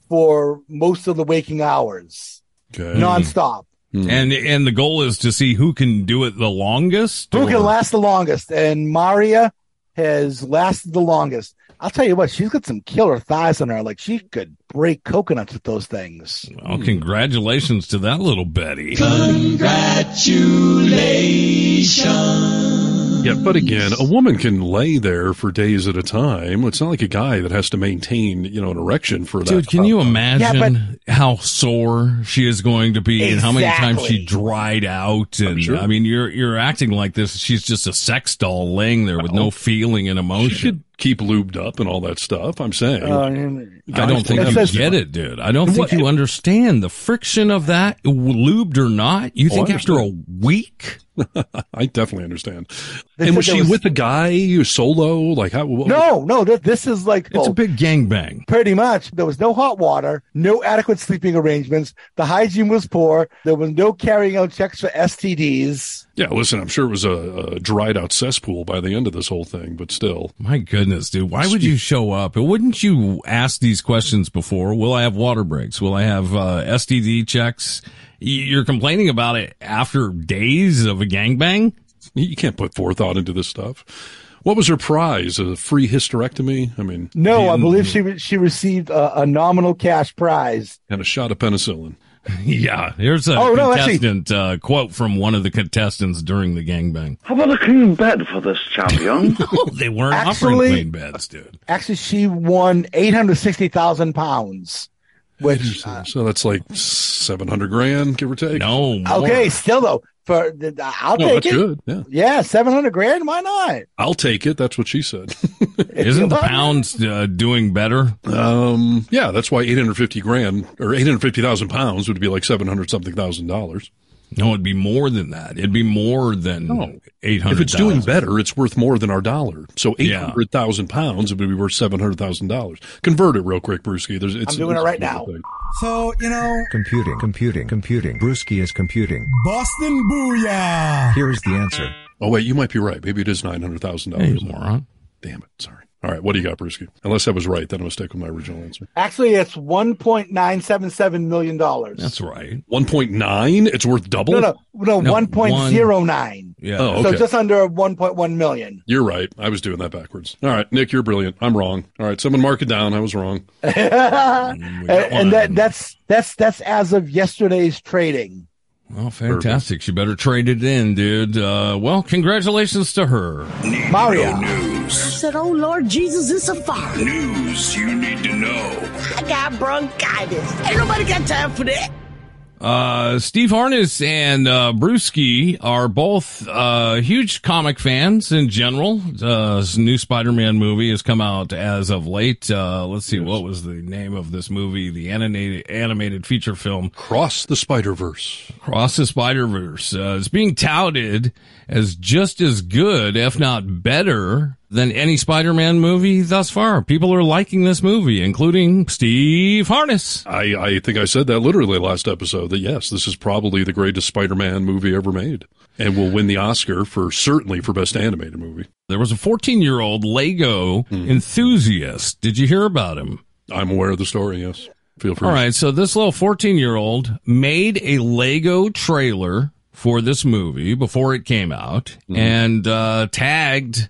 for most of the waking hours, okay. nonstop. Hmm. And and the goal is to see who can do it the longest. Who or- can last the longest? And Maria has lasted the longest. I'll tell you what, she's got some killer thighs on her. Like she could break coconuts with those things. Well, congratulations to that little Betty. Congratulations. Yeah, but again, a woman can lay there for days at a time. It's not like a guy that has to maintain, you know, an erection for that. Dude, can you imagine Yeah, how sore she is going to be and how many times she dried out? And sure. I mean, you're you're acting like this. She's just a sex doll laying there with oh. no feeling and She emotion. Could keep lubed up and all that stuff. I'm saying. Uh, I don't think It you get it, dude. I don't think you understand the friction of that, lubed or not. You Oh, think I after a week? I definitely understand. They and was she was- with the guy solo? Like, how? What, No, no, th- this is like It's oh, a big gangbang. Pretty much. There was no hot water, no adequate sleeping arrangements. The hygiene was poor. There was no carrying out checks for STDs. Yeah, listen, I'm sure it was a, a dried out cesspool by the end of this whole thing, but still. My goodness, dude. Why would you show up? Wouldn't you ask these questions before? Will I have water breaks? Will I have uh, STD checks? You're complaining about it after days of a gangbang? You can't put forethought into this stuff. What was her prize? A free hysterectomy? I mean, No, I believe she she received a, a nominal cash prize. and a shot of penicillin. Yeah, here's a Oh, no, actually- contestant uh, quote from one of the contestants during the gangbang. How about a clean bed for this champion? they weren't offering Actually- clean beds, dude. Actually, she won eight hundred sixty thousand pounds. Which uh, so that's like seven hundred grand, give or take. No. okay, still though, for the, I'll No, take that's it. good. Yeah, Yeah, seven hundred grand. Why not? I'll take it. That's what she said. Isn't the pounds uh, doing better? um, yeah, that's why eight hundred fifty grand or eight hundred fifty thousand pounds would be like seven hundred something thousand dollars. No, it'd be more than that. It'd be more than eight hundred. If it's doing better, it's worth more than our dollar. So eight Yeah. pounds, it would be worth seven hundred thousand dollars. Convert it real quick, Brewski. There's, it's, I'm doing it it's a right now. thing. So, you know, Computing, computing, computing. Brewski is computing. Boston Booyah! Here's the answer. Oh wait, you might be right. Maybe it is $900,000. you moron. Damn it! Sorry. All right, what do you got, Brewski? Unless I was right, then I'm gonna stick with my original answer. Actually, it's one point nine seven seven million dollars. That's right. One point nine. It's worth double. No, no, no, No, one point zero nine. Yeah. Oh, So just under one point one million. You're right. I was doing that backwards. All right, Nick, you're brilliant. I'm wrong. All right, someone mark it down. I was wrong. and, and that that's that's that's as of yesterday's trading. Well, fantastic. She better trade it in, dude. Uh, well, congratulations to her. Mario. news. I said, oh Lord Jesus, it's a fire. News you need to know. I got bronchitis. Ain't nobody got time for that. Uh, Steve Harness and uh, Brewski are both uh, huge comic fans in general. Uh, new Spider-Man movie has come out as of late. Uh, let's see, what was the name of this movie? The animated animated feature film Cross the Spider Verse. Cross the Spider Verse. Uh, it's being touted as just as good, if not better, than any Spider-Man movie thus far. People are liking this movie, including Steve Harness. I, I think I said that literally last episode that yes, this is probably the greatest Spider-Man movie ever made, and will win the Oscar for certainly for best animated movie. There was a 14 year old Lego enthusiast. Did you hear about him? I'm aware of the story. Yes, feel free. All right. So this little 14 year old made a Lego trailer for this movie before it came out and, uh, tagged,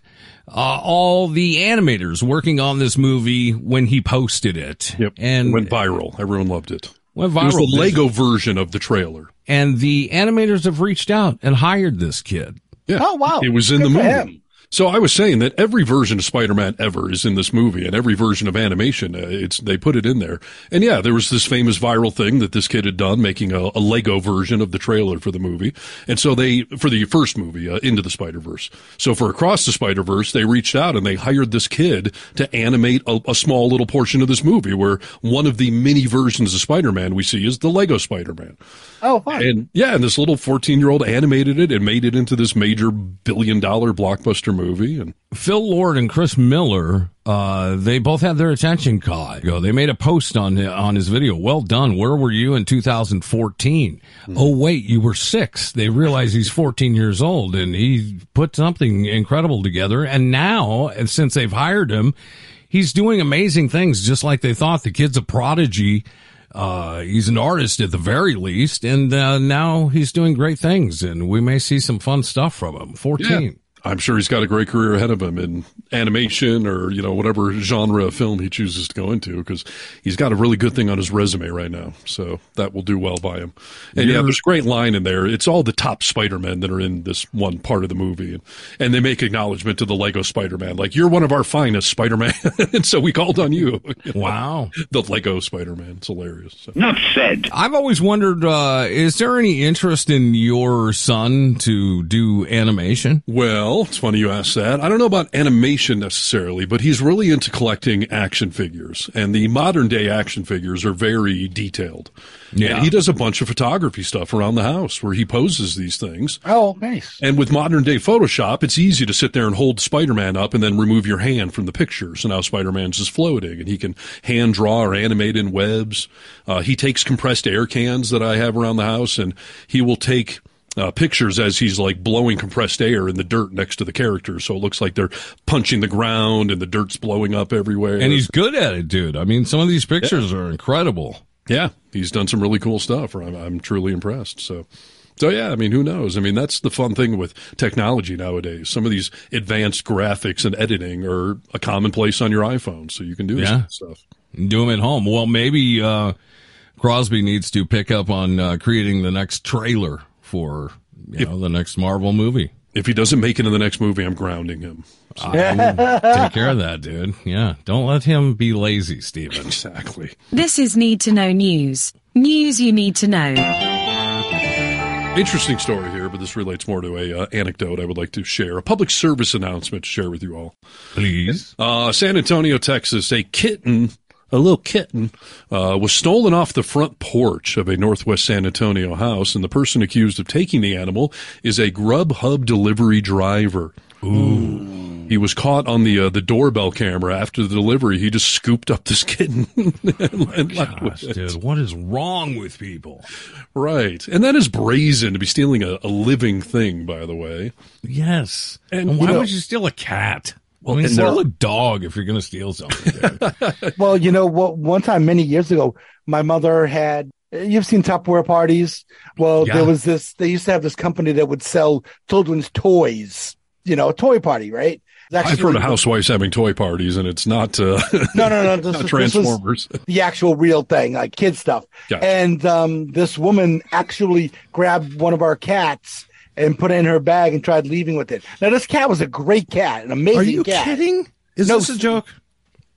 uh, all the animators working on this movie when he posted it. Yep. And went viral. Everyone loved it. Went viral. It was viral. the Lego version of the trailer. and the animators have reached out and hired this kid. Yeah. Oh wow! It was in Good the for movie. So I was saying that every version of Spider-Man ever is in this movie, and every version of animation, uh, it's they put it in there. And yeah, there was this famous viral thing that this kid had done, making a, a Lego version of the trailer for the movie. And so they, for the first movie, uh, Into the Spider-Verse. So for Across the Spider-Verse, they reached out and they hired this kid to animate a, a small little portion of this movie, where one of the many versions of Spider-Man we see is the Lego Spider-Man. Oh, fine. And yeah, and this little 14 year old animated it and made it into this major billion dollar blockbuster movie. And Phil Lord and Chris Miller, uh, they both had their attention caught. They made a post on on his video. Well done. Where were you in 2014? Oh wait, you were six. They realize he's 14 years old, and he put something incredible together. And now, and since they've hired him, he's doing amazing things. Just like they thought, the kid's a prodigy. Uh, he's an artist at the very least, and uh, now he's doing great things, and we may see some fun stuff from him. 14. I'm sure he's got a great career ahead of him in animation or, you know, whatever genre of film he chooses to go into because he's got a really good thing on his resume right now. So that will do well by him. And yeah, You're- there's a great line in there. It's all the top Spider-Men that are in this one part of the movie. And, and they make acknowledgement to the Lego Spider-Man. Like, you're one of our finest Spider-Man. and so we called on you. Wow. the Lego Spider-Man. It's hilarious. So. Not said. I've always wondered, uh, is there any interest in your son to do animation? Well, it's funny you ask that. I don't know about animation necessarily, but he's really into collecting action figures. And the modern day action figures are very detailed. Yeah. And he does a bunch of photography stuff around the house where he poses these things. Oh, nice. And with modern day Photoshop, it's easy to sit there and hold Spider-Man up and then remove your hand from the picture. So now Spider-Man's just floating and he can hand draw or animate in webs. Uh, he takes compressed air cans that I have around the house and he will take uh, pictures as he's like blowing compressed air in the dirt next to the characters. So it looks like they're punching the ground and the dirt's blowing up everywhere. And he's good at it, dude. I mean, some of these pictures are incredible. Yeah, he's done some really cool stuff. I'm, I'm truly impressed. So, so yeah, I mean, who knows? I mean, that's the fun thing with technology nowadays. Some of these advanced graphics and editing are a commonplace on your iPhone, so you can do Yeah. stuff. Do them at home. Well, maybe uh, Crosby needs to pick up on uh, creating the next trailer for you know the next Marvel movie. If he doesn't make it in the next movie, I'm grounding him. So- Take care of that, dude. Yeah. Don't let him be lazy, Steven. Exactly. This is Need to Know News. News you need to know. Interesting story here, but this relates more to a uh, anecdote I would like to share. A public service announcement to share with you all. Please. Uh, San Antonio, Texas, a kitten, a little kitten, uh, was stolen off the front porch of a Northwest San Antonio house, and the person accused of taking the animal is a Grubhub delivery driver. Ooh. He was caught on the uh, the doorbell camera after the delivery. He just scooped up this kitten and, and left with Gosh, dude, what is wrong with people? Right, and that is brazen to be stealing a, a living thing. By the way, Yes. And, And, why know- would you steal a cat? Well, I mean, steal a dog if you're going to steal something. well, you know what? One time, many years ago, my mother had. You've seen Tupperware parties. Well, Yeah. there was this. They used to have this company that would sell children's toys. You know, a toy party, right? It's I've heard of housewives having toy parties, and it's not uh, No, no, no. This, Transformers. the actual real thing, like kid stuff. Gotcha. And um, this woman actually grabbed one of our cats and put it in her bag and tried leaving with it. Now, this cat was a great cat, an amazing Are you cat. kidding? Is No, this a joke?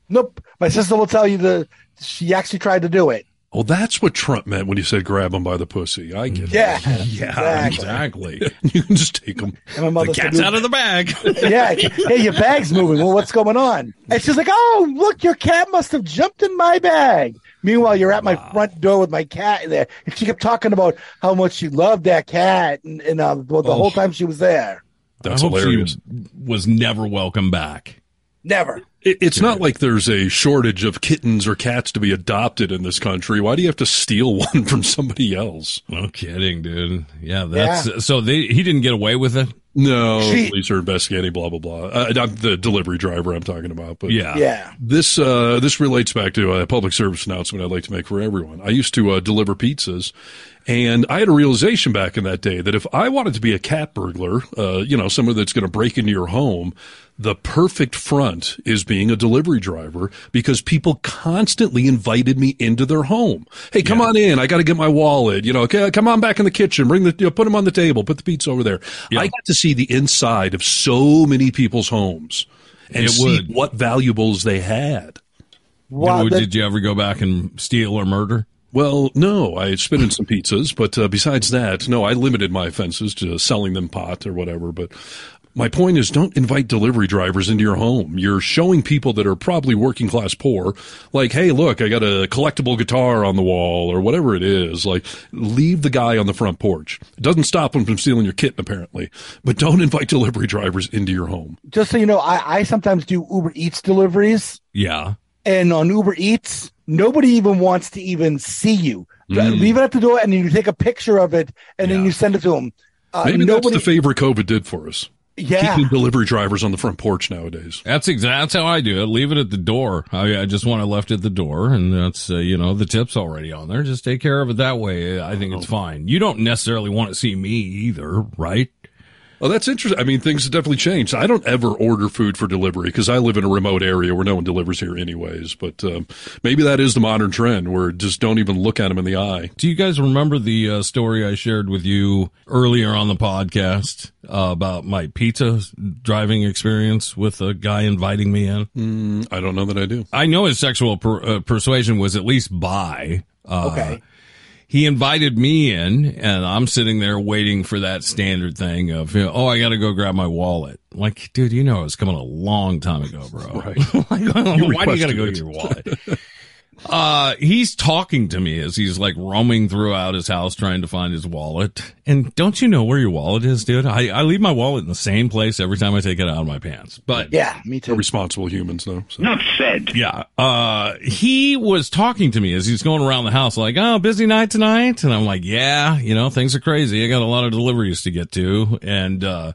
Nope. My sister will tell you the she actually tried to do it. Oh, that's what Trump meant when he said grab him by the pussy. I get Yeah. it. Yeah, Exactly. exactly. You can just take him. And my the mother said, cat's out of the bag. yeah, hey, your bag's moving. Well, what's going on? And she's like, oh, look, your cat must have jumped in my bag. Meanwhile, you're at my front door with my cat there. And she kept talking about how much she loved that cat and, and uh, well, the Oh. whole time she was there. That's I hope hilarious. She was never welcome back. Never. It, it's not like there's a shortage of kittens or cats to be adopted in this country. Why do you have to steal one from somebody else? No kidding, dude. Yeah, that's so they he didn't get away with it. No, She- police are investigating. Blah blah blah. Uh, I'm the delivery driver I'm talking about, but Yeah. Yeah. This uh, this relates back to a public service announcement I'd like to make for everyone. I used to uh, deliver pizzas, and I had a realization back in that day that if I wanted to be a cat burglar, uh, you know, someone that's going to break into your home, the perfect front is being a delivery driver because people constantly invited me into their home. Hey, come on in. I got to get my wallet. You know, okay, come on back in the kitchen. Bring the, you know, put them on the table. Put the pizza over there. I got to see the inside of so many people's homes and It see would. what valuables they had. Wow, did, that- did you ever go back and steal or murder? Well, no, I spit in some pizzas, but uh, besides that, no, I limited my offenses to selling them pot or whatever. But my point is, don't invite delivery drivers into your home. You're showing people that are probably working class poor, like, hey, look, I got a collectible guitar on the wall or whatever it is. Like, leave the guy on the front porch. It doesn't stop him from stealing your kitten, apparently, but don't invite delivery drivers into your home. just so you know, I, I sometimes do Uber Eats deliveries. Yeah. And on Uber Eats, nobody even wants to even see you. Mm. Leave it at the door and you take a picture of it and then you send it to them. Uh, Maybe nobody, that's the favor COVID did for us. Yeah. Keeping delivery drivers on the front porch nowadays. That's exactly that's how I do it. Leave it at the door. I, I just want it left it at the door, and that's uh, you know the tip's already on there. Just take care of it that way. I think it's fine. You don't necessarily want to see me either, right? Oh, that's interesting. I mean, things have definitely changed. I don't ever order food for delivery because I live in a remote area where no one delivers here anyways. But um, maybe that is the modern trend where just don't even look at them in the eye. Do you guys remember the uh, story I shared with you earlier on the podcast uh, about my pizza driving experience with a guy inviting me in? Mm, I don't know that I do. I know his sexual per, uh, persuasion was at least bi. Uh, Okay. He invited me in, and I'm sitting there waiting for that standard thing of, you know, oh, I got to go grab my wallet. Like, dude, you know, it was coming a long time ago, bro. Right. like, why do you got to go get your wallet? Uh, he's talking to me as he's like roaming throughout his house trying to find his wallet. And don't you know where your wallet is, dude? I, I leave my wallet in the same place every time I take it out of my pants. But yeah, me They're responsible humans, though. So. Not said. yeah. Uh, he was talking to me as he's going around the house, like, oh, busy night tonight. And I'm like, yeah, you know, things are crazy. I got a lot of deliveries to get to. And, uh,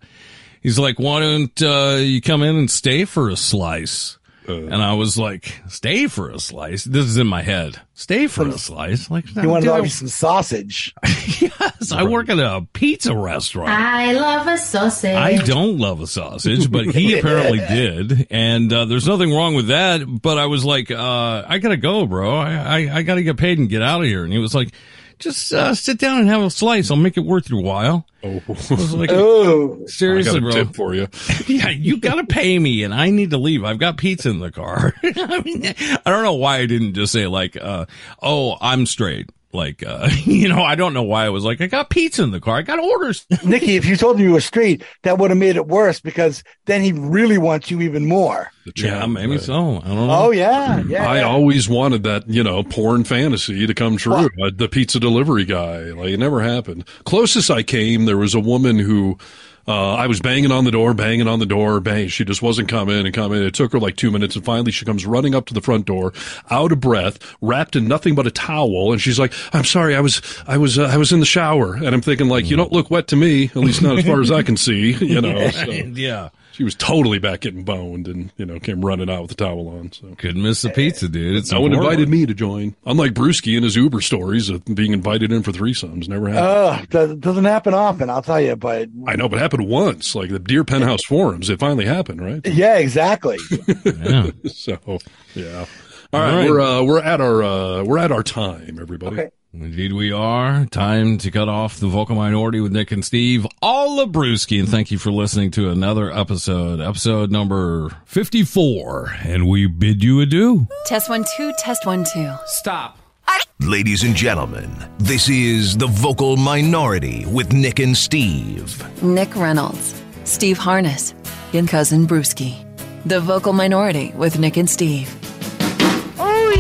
he's like, why don't, uh, you come in and stay for a slice? And I was like, stay for a slice. This is in my head. Stay for a slice. Like, you want to I- buy me some sausage. yes, I work at a pizza restaurant. I love a sausage. I don't love a sausage, but he apparently did, and uh, there's nothing wrong with that. But I was like, uh, I gotta go, bro. I I, I gotta get paid and get out of here. And he was like, just uh, sit down and have a slice. I'll make it worth your while. Oh, I was like, Oh, seriously, I got a bro. tip for you. yeah, you got to pay me, and I need to leave. I've got pizza in the car. I mean, I don't know why I didn't just say like, uh, "Oh, I'm straight." Like, uh, you know, I don't know why I was like, "I got pizza in the car. I got orders." Nikki, if you told him you were straight, that would have made it worse because then he really wants you even more. The yeah, champ, maybe right. so. I don't know. Oh yeah, yeah. I yeah. always wanted that, you know, porn fantasy to come true. Uh, the pizza delivery guy, like it never happened. Closest I came, there was a woman who, uh, I was banging on the door, banging on the door, bang. She just wasn't coming and coming. It took her like two minutes, and finally she comes running up to the front door, out of breath, wrapped in nothing but a towel, and she's like, "I'm sorry, I was, I was, uh, I was in the shower." And I'm thinking, like, you don't look wet to me, at least not as far as I can see, you know. So. yeah. She was totally back getting boned, and you know, came running out with the towel on. So. Couldn't miss the pizza, dude. It's No one invited me to join. Unlike Brewski and his Uber stories of being invited in for threesomes, never happened. Ugh, that doesn't happen often, I'll tell you. But I know, but it happened once, like the Dear Penthouse forums. It finally happened, right? yeah, exactly. Yeah. so, yeah. All right, All right. we're uh, we're at our uh, we're at our time, everybody. Okay. Indeed, we are. Time to cut off the vocal minority with Nick and Steve. All Brewski, and thank you for listening to another episode, episode number 54. And we bid you adieu. Test one, two, test one, two. Stop. Ladies and gentlemen, this is the vocal minority with Nick and Steve. Nick Reynolds, Steve Harness, and Cousin Brewski. The vocal minority with Nick and Steve. Oh,